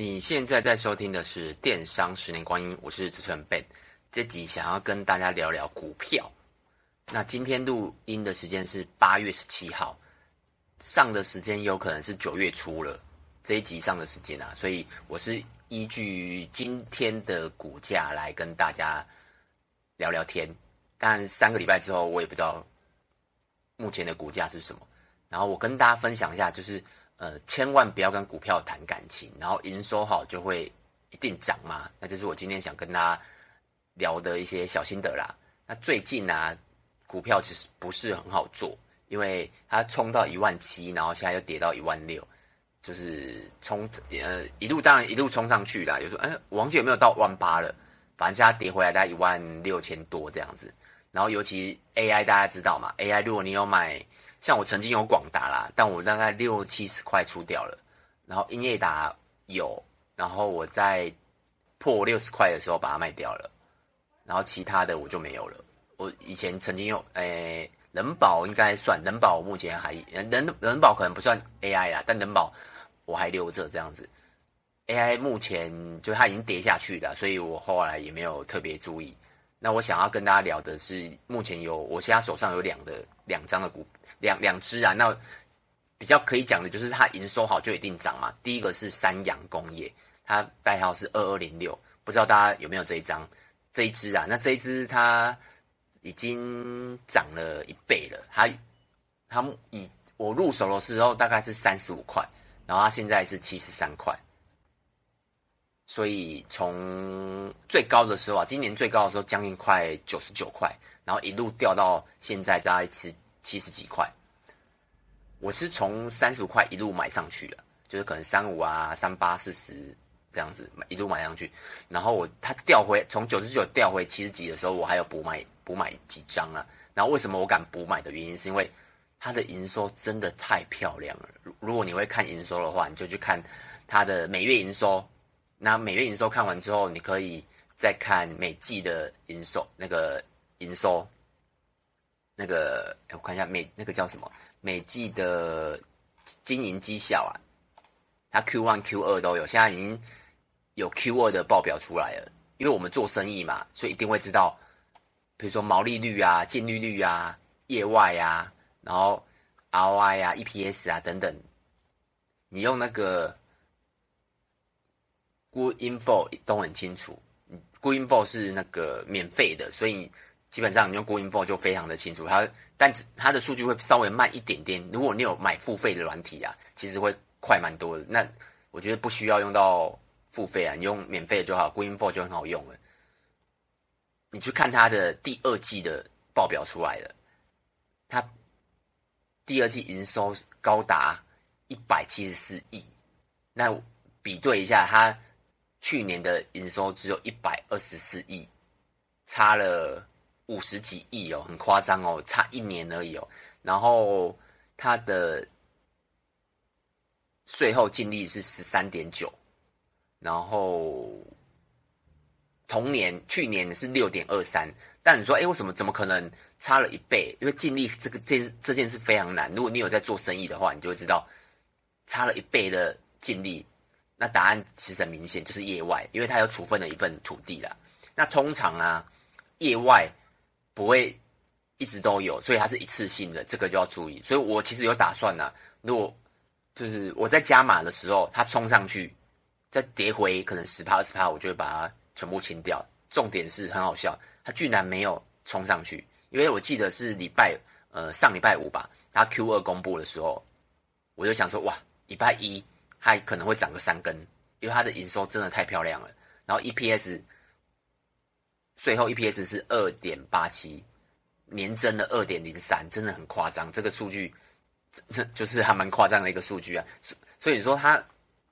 你现在在收听的是《电商十年光阴》，我是主持人 Ben。这集想要跟大家聊聊股票。那今天录音的时间是八月十七号，上的时间有可能是九月初了。这一集上的时间啊，所以我是依据今天的股价来跟大家聊聊天。但三个礼拜之后，我也不知道目前的股价是什么。然后我跟大家分享一下，就是。呃，千万不要跟股票谈感情，然后营收好就会一定涨嘛？那这是我今天想跟大家聊的一些小心得啦。那最近呢、股票其实不是很好做，因为它冲到一万七，然后现在又跌到一万六，就是冲呃一路当然一路冲上去啦。有时候哎，我忘记有没有到万八了，反正现在跌回来大概一万六千多这样子。然后尤其 AI 大家知道嘛，AI 如果你有买。像我曾经有广达啦，但我大概六七十块出掉了，然后英业达有，然后我在破六十块的时候把它卖掉了，然后其他的我就没有了。我以前曾经有，诶、人保应该算，人保目前还人人保可能不算 AI 啦，但人保我还留着这样子。AI 目前就它已经跌下去了，所以我后来也没有特别注意。那我想要跟大家聊的是，目前有我现在手上有两的两张的股。两两只啊，那比较可以讲的就是它营收好就一定涨嘛。第一个是三洋工业，它代号是二二零六，不知道大家有没有这一张这一只啊？那这一只它已经涨了一倍了。它它以我入手的时候大概是三十五块，然后它现在是七十三块，所以从最高的时候啊，今年最高的时候将近快九十九块，然后一路掉到现在大概是。七十几块，我是从三十五块一路买上去的，就是可能三五啊、三八、四十这样子一路买上去，然后我它掉回从九十九掉回七十几的时候，我还有补买补买几张啊。然后为什么我敢补买的原因，是因为它的营收真的太漂亮了。如如果你会看营收的话，你就去看它的每月营收。那每月营收看完之后，你可以再看每季的营收，那个营收。那个，我看一下每那个叫什么每季的经营绩效啊，它 Q one Q 二都有，现在已经有 Q 二的报表出来了。因为我们做生意嘛，所以一定会知道，比如说毛利率啊、净利率啊、业外啊，然后 ROI 啊、EPS 啊等等，你用那个 Good Info 都很清楚。Good Info 是那个免费的，所以。基本上你用 GoInfo 就非常的清楚，它但它的数据会稍微慢一点点。如果你有买付费的软体啊，其实会快蛮多的。那我觉得不需要用到付费啊，你用免费的就好，GoInfo 就很好用了。你去看它的第二季的报表出来了，它第二季营收高达一百七十四亿，那比对一下，它去年的营收只有一百二十四亿，差了。五十几亿哦，很夸张哦，差一年而已哦。然后它的税后净利是十三点九，然后同年去年是六点二三。但你说，哎，为什么怎么可能差了一倍？因为净利这个这这件事非常难。如果你有在做生意的话，你就会知道差了一倍的净利。那答案其实很明显，就是业外，因为它有处分了一份土地啦。那通常啊，业外。不会一直都有，所以它是一次性的，这个就要注意。所以我其实有打算呢、如果就是我在加码的时候，它冲上去，再跌回可能十趴二十趴，我就会把它全部清掉。重点是很好笑，它居然没有冲上去，因为我记得是礼拜呃上礼拜五吧，它 Q 二公布的时候，我就想说哇，礼拜一它可能会涨个三根，因为它的营收真的太漂亮了，然后 EPS。税后 EPS 是二点八七，年增的二点零三，真的很夸张。这个数据，这就是还蛮夸张的一个数据啊。所以说它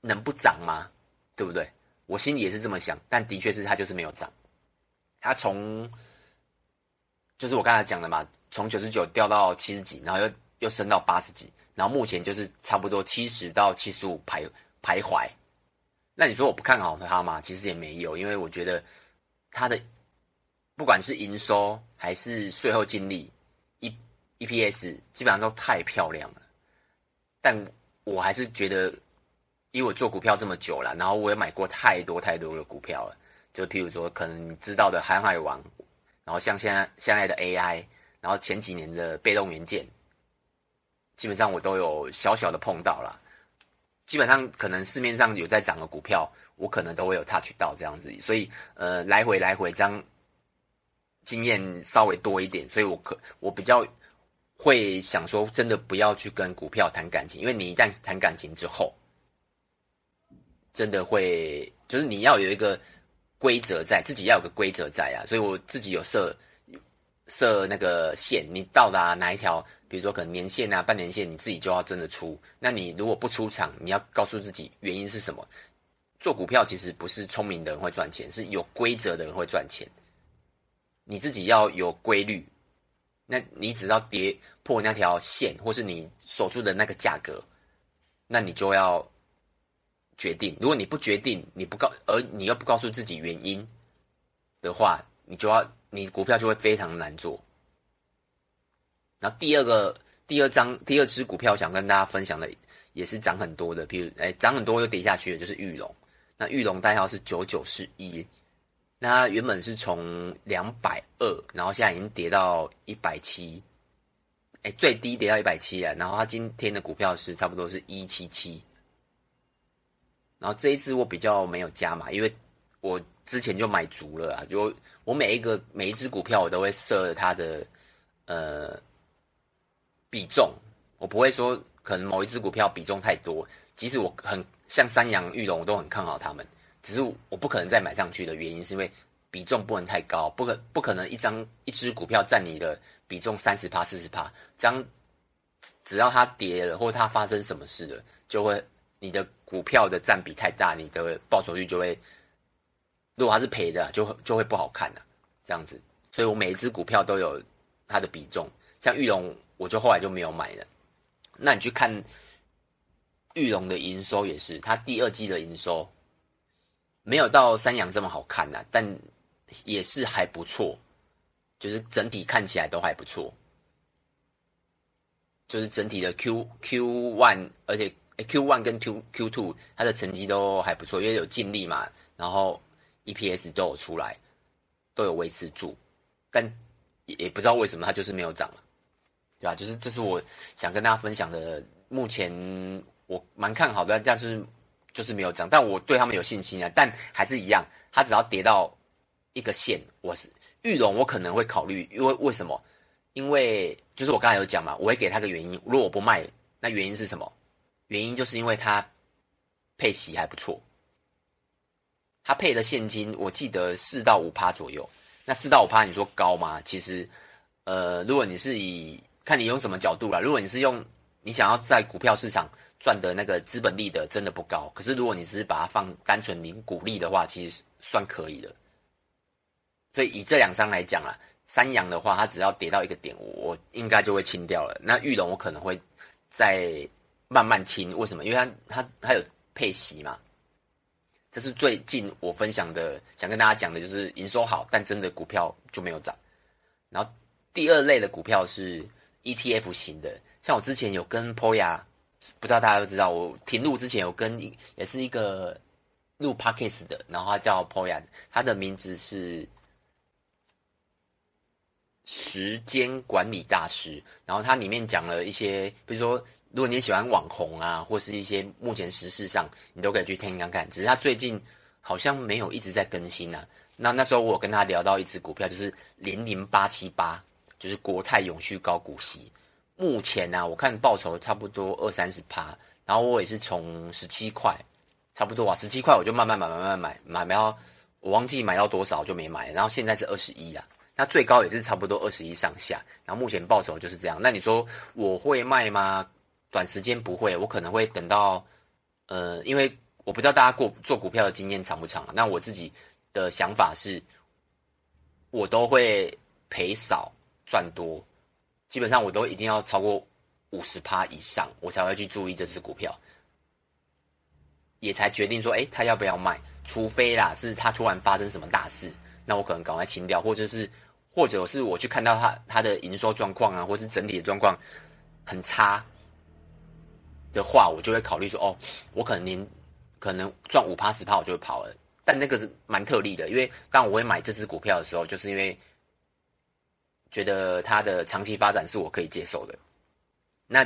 能不涨吗？对不对？我心里也是这么想，但的确是它就是没有涨。它从就是我刚才讲的嘛，从九十九掉到七十几，然后又又升到八十几，然后目前就是差不多七十到七十五徘徘徊。那你说我不看好它吗？其实也没有，因为我觉得它的。不管是营收还是税后净利，E EPS 基本上都太漂亮了，但我还是觉得因为我做股票这么久了，然后我也买过太多太多的股票了，就譬如说可能你知道的航海王，然后像现在现在的 AI，然后前几年的被动元件，基本上我都有小小的碰到了。基本上可能市面上有在涨的股票，我可能都会有 touch 到这样子，所以呃来回来回这样经验稍微多一点，所以我可我比较会想说，真的不要去跟股票谈感情，因为你一旦谈感情之后，真的会就是你要有一个规则在，自己要有个规则在啊，所以我自己有设设那个线，你到达哪一条？比如说，可能年线啊、半年线，你自己就要真的出。那你如果不出场，你要告诉自己原因是什么？做股票其实不是聪明的人会赚钱，是有规则的人会赚钱。你自己要有规律，那你只要跌破那条线，或是你守住的那个价格，那你就要决定。如果你不决定，你不告，而你又不告诉自己原因的话，你就要，你股票就会非常难做。然后第二个、第二张、第二支股票，想跟大家分享的也是涨很多的，比如哎，涨很多又跌下去的，就是玉龙。那玉龙代号是九九四一，那原本是从两百二，然后现在已经跌到一百七，哎，最低跌到一百七啊。然后它今天的股票是差不多是一七七。然后这一次我比较没有加码，因为我之前就买足了啊，就我每一个每一支股票我都会设它的呃。比重，我不会说可能某一只股票比重太多，即使我很像三羊玉龙，我都很看好他们，只是我不可能再买上去的原因是因为比重不能太高，不可不可能一张一只股票占你的比重三十趴、四十趴，这样只要它跌了或者它发生什么事了，就会你的股票的占比太大，你的报酬率就会，如果它是赔的，就就会不好看了，这样子，所以我每一只股票都有它的比重，像玉龙。我就后来就没有买了。那你去看玉龙的营收也是，它第二季的营收没有到三阳这么好看呐、但也是还不错，就是整体看起来都还不错，就是整体的 Q Q one，而且 Q one 跟 Q Q two 它的成绩都还不错，因为有尽力嘛，然后 EPS 都有出来，都有维持住，但也不知道为什么它就是没有涨了。对吧？就是这是我想跟大家分享的。目前我蛮看好的，但是就是没有涨。但我对他们有信心啊。但还是一样，它只要跌到一个线，我是玉龙，我可能会考虑。因为为什么？因为就是我刚才有讲嘛，我会给他个原因。如果我不卖，那原因是什么？原因就是因为它配息还不错，它配的现金我记得四到五趴左右。那四到五趴，你说高吗？其实，呃，如果你是以看你用什么角度啦。如果你是用你想要在股票市场赚的那个资本利得，真的不高。可是如果你只是把它放单纯领股利的话，其实算可以的。所以以这两张来讲啊，三阳的话，它只要跌到一个点，我应该就会清掉了。那裕隆我可能会再慢慢清，为什么？因为它它它有配息嘛。这是最近我分享的，想跟大家讲的就是营收好，但真的股票就没有涨。然后第二类的股票是。ETF 型的，像我之前有跟 Poya，不知道大家都知道，我停录之前有跟也是一个录 Podcast 的，然后他叫 Poya，他的名字是时间管理大师，然后他里面讲了一些，比如说如果你喜欢网红啊，或是一些目前时事上，你都可以去听看看。只是他最近好像没有一直在更新啊。那那时候我跟他聊到一只股票，就是零零八七八。就是国泰永续高股息，目前呢、啊，我看报酬差不多二三十趴，然后我也是从十七块，差不多啊，十七块我就慢慢买，慢慢买，买买到我忘记买到多少就没买，然后现在是二十一啊，那最高也是差不多二十一上下，然后目前报酬就是这样。那你说我会卖吗？短时间不会，我可能会等到，呃，因为我不知道大家过做股票的经验长不长，那我自己的想法是，我都会赔少。赚多，基本上我都一定要超过五十趴以上，我才会去注意这只股票，也才决定说，哎，他要不要卖？除非啦，是他突然发生什么大事，那我可能赶快清掉，或者是，或者是我去看到他他的营收状况啊，或是整体的状况很差的话，我就会考虑说，哦，我可能可能赚五趴十趴我就会跑了。但那个是蛮特例的，因为当我会买这支股票的时候，就是因为觉得它的长期发展是我可以接受的。那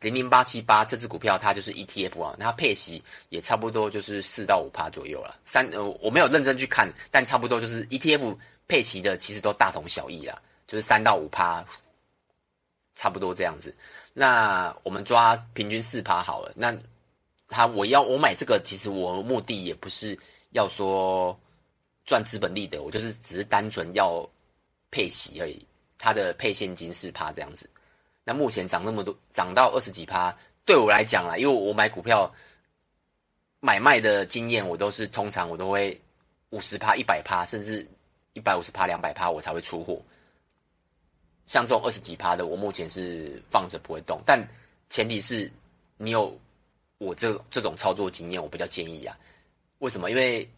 零零八七八这支股票，它就是 ETF 啊，它配息也差不多就是四到五趴左右了。三呃，我没有认真去看，但差不多就是 ETF 配息的，其实都大同小异啦，就是三到五趴，差不多这样子。那我们抓平均四趴好了。那他我要我买这个，其实我目的也不是。要说赚资本利得，我就是只是单纯要配息而已。它的配现金四趴这样子。那目前涨那么多，涨到二十几趴，对我来讲啊，因为我买股票买卖的经验，我都是通常我都会五十趴、一百趴，甚至一百五十趴、两百趴，我才会出货。像这种二十几趴的，我目前是放着不会动。但前提是你有我这这种操作经验，我比较建议啊。为什么？因为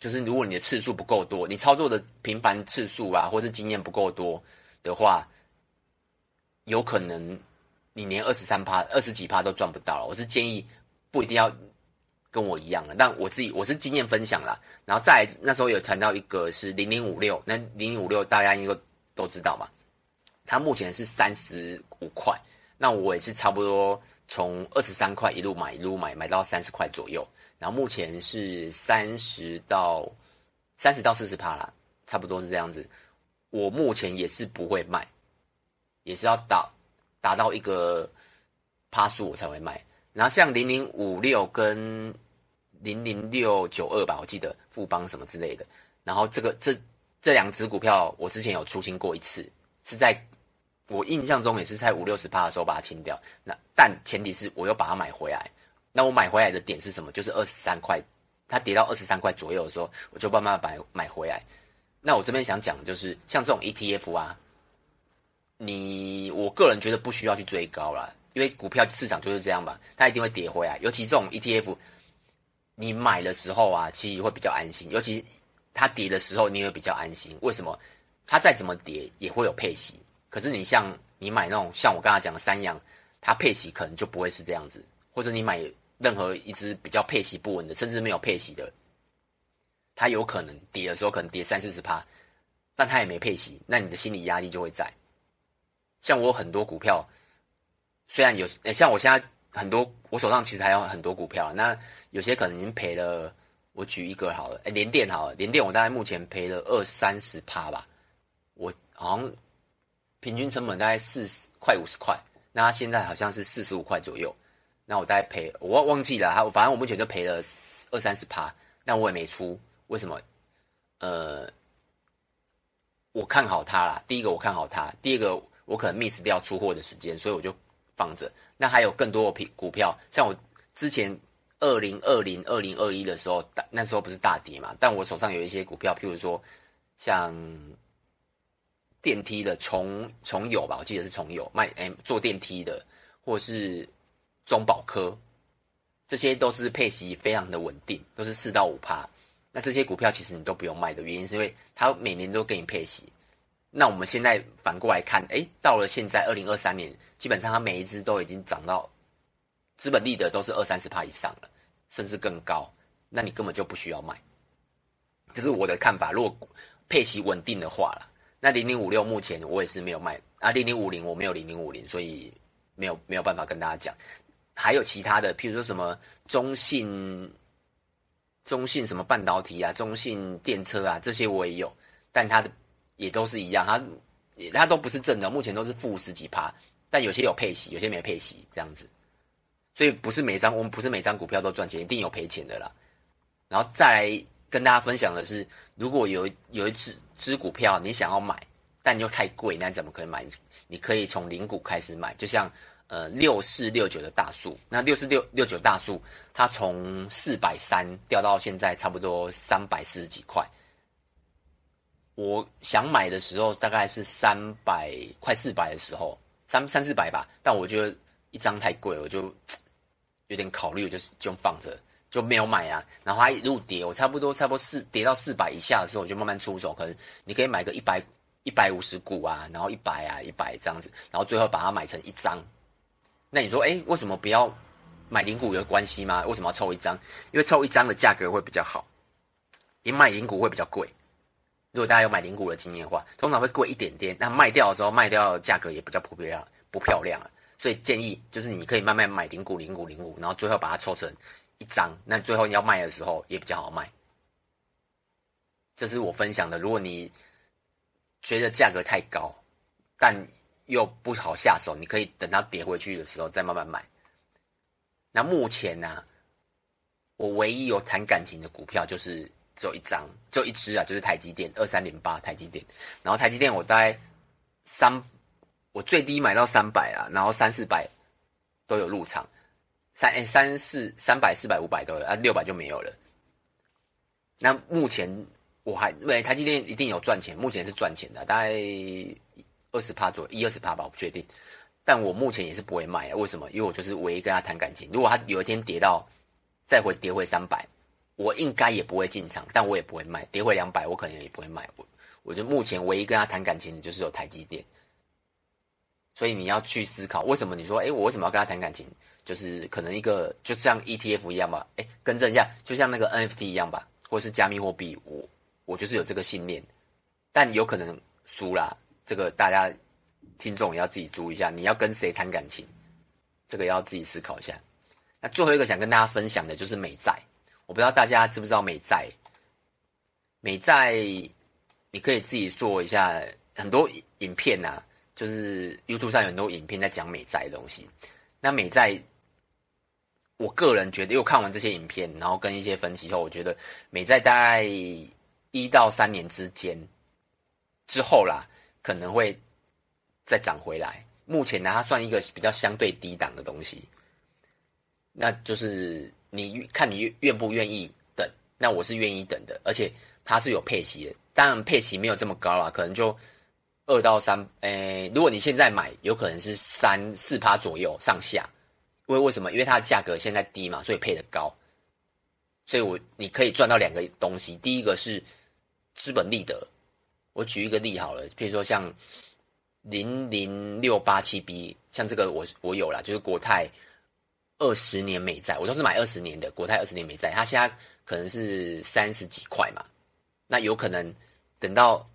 就是如果你的次数不够多，你操作的频繁次数啊，或者经验不够多的话，有可能你连二十三趴、二十几趴都赚不到了。我是建议不一定要跟我一样的，但我自己我是经验分享啦。然后再来那时候有谈到一个是零零五六，那零零五六大家应该都知道嘛，它目前是三十五块，那我也是差不多从二十三块一路买一路买，买到三十块左右。然后目前是三十到三十到四十趴啦，差不多是这样子。我目前也是不会卖，也是要达达到一个趴数我才会卖。然后像零零五六跟零零六九二吧，我记得富邦什么之类的。然后这个这这两只股票，我之前有出清过一次，是在我印象中也是在五六十趴的时候把它清掉。那但前提是我又把它买回来。那我买回来的点是什么？就是二十三块，它跌到二十三块左右的时候，我就慢慢买买回来。那我这边想讲的就是，像这种 ETF 啊，你我个人觉得不需要去追高啦，因为股票市场就是这样吧，它一定会跌回来。尤其这种 ETF，你买的时候啊，其实会比较安心。尤其它跌的时候，你也会比较安心。为什么？它再怎么跌也会有配息。可是你像你买那种像我刚才讲的三阳，它配息可能就不会是这样子。或者你买任何一只比较配息不稳的，甚至没有配息的，它有可能跌的时候可能跌三四十趴，但它也没配息，那你的心理压力就会在。像我很多股票，虽然有，像我现在很多，我手上其实还有很多股票，那有些可能已经赔了。我举一个好了，诶，联电好了，联电我大概目前赔了二三十趴吧，我好像平均成本大概四十块五十块，那它现在好像是四十五块左右。那我大概赔，我忘记了，哈，反正我目前就赔了二三十趴，那我也没出，为什么？呃，我看好它啦。第一个我看好它，第二个我可能 miss 掉出货的时间，所以我就放着。那还有更多的股票，像我之前二零二零、二零二一的时候，大那时候不是大跌嘛？但我手上有一些股票，譬如说像电梯的重重友吧，我记得是重友卖，哎，坐电梯的，或是。中保科，这些都是配息非常的稳定，都是四到五趴。那这些股票其实你都不用卖的原因，是因为它每年都给你配息。那我们现在反过来看，诶，到了现在二零二三年，基本上它每一支都已经涨到资本利得都是二三十趴以上了，甚至更高。那你根本就不需要卖。这是我的看法。如果配息稳定的话了，那零零五六目前我也是没有卖啊，零零五零我没有零零五零，所以没有没有办法跟大家讲。还有其他的，譬如说什么中信、中信什么半导体啊，中信电车啊，这些我也有，但它的也都是一样，它也它都不是正的，目前都是负十几趴，但有些有配息，有些没配息，这样子，所以不是每张我们不是每张股票都赚钱，一定有赔钱的啦。然后再来跟大家分享的是，如果有有一只只股票你想要买，但又太贵，那怎么可以买？你可以从零股开始买，就像。呃，六四六九的大树，那六四六六九大树，它从四百三掉到现在差不多三百四十几块。我想买的时候大概是三百快四百的时候，三三四百吧。但我觉得一张太贵，我就有点考虑，就是就放着，就没有买啊。然后它一路跌，我差不多差不多四跌到四百以下的时候，我就慢慢出手。可能你可以买个一百一百五十股啊，然后一百啊一百这样子，然后最后把它买成一张。那你说，哎，为什么不要买零股有关系吗？为什么要抽一张？因为抽一张的价格会比较好，你买零股会比较贵。如果大家有买零股的经验的话，通常会贵一点点。那卖掉的时候，卖掉的价格也比较不漂亮，不漂亮啊。所以建议就是你可以慢慢买零股、零股、零股，然后最后把它抽成一张。那最后你要卖的时候也比较好卖。这是我分享的。如果你觉得价格太高，但又不好下手，你可以等到跌回去的时候再慢慢买。那目前呢、我唯一有谈感情的股票就是只有一张，就一只啊，就是台积电二三零八台积电。然后台积电我大概三。我最低买到三百啊，然后三四百都有入场，三哎三四三百四百五百都有啊，六百就没有了。那目前我还因为台积电一定有赚钱，目前是赚钱的，大概二十趴左右，一二十趴吧，我不确定。但我目前也是不会卖啊，为什么？因为我就是唯一跟他谈感情。如果他有一天跌到再回跌回三百，我应该也不会进场，但我也不会卖。跌回两百，我可能也不会卖。我我就目前唯一跟他谈感情的就是有台积电。所以你要去思考，为什么你说，诶，我为什么要跟他谈感情？就是可能一个，就像 ETF 一样吧，诶，更正一下，就像那个 NFT 一样吧，或是加密货币，我我就是有这个信念，但有可能输啦。这个大家听众也要自己注意一下，你要跟谁谈感情，这个要自己思考一下。那最后一个想跟大家分享的就是美债，我不知道大家知不知道美债？美债你可以自己做一下很多影片啊。就是 YouTube 上有很多影片在讲美债的东西。那美债，我个人觉得，又看完这些影片，然后跟一些分析后，我觉得美债大概一到三年之间之后啦，可能会再涨回来。目前呢，它算一个比较相对低档的东西。那就是你看你愿不愿意等？那我是愿意等的，而且它是有配息的。当然配息没有这么高啦，可能就。二到三，诶，如果你现在买，有可能是三四趴左右上下，因为为什么？因为它的价格现在低嘛，所以配得高，所以我你可以赚到两个东西，第一个是资本利得，我举一个例好了，比如说像零零六八七 B，像这个我我有啦，就是国泰二十年美债，我都是买二十年的国泰二十年美债，它现在可能是三十几块嘛，那有可能等到。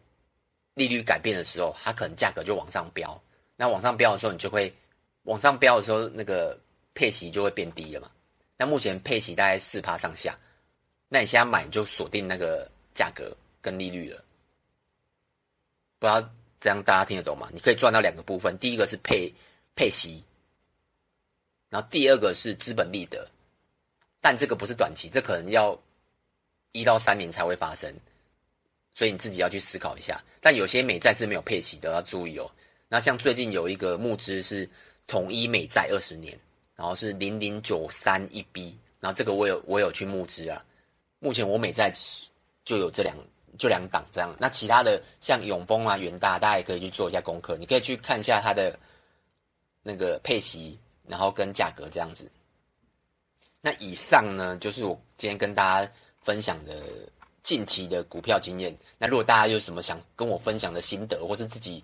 利率改变的时候，它可能价格就往上飙。那往上飙的时候，你就会往上飙的时候，那个配息就会变低了嘛。那目前配息大概四趴上下，那你现在买就锁定那个价格跟利率了。不知道这样大家听得懂吗？你可以赚到两个部分，第一个是配配息，然后第二个是资本利得。但这个不是短期，这可能要一到三年才会发生。所以你自己要去思考一下，但有些美债是没有配息的，要注意哦。那像最近有一个募资是统一美债二十年，然后是零零九三一 B，然后这个我有我有去募资啊。目前我美债就有这两就两档这样，那其他的像永丰啊、元大，大家也可以去做一下功课，你可以去看一下它的那个配息，然后跟价格这样子。那以上呢，就是我今天跟大家分享的。近期的股票经验，那如果大家有什么想跟我分享的心得，或是自己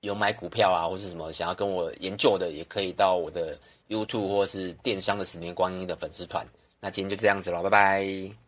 有买股票啊，或是什么想要跟我研究的，也可以到我的 YouTube 或是电商的十年光阴的粉丝团。那今天就这样子了，拜拜。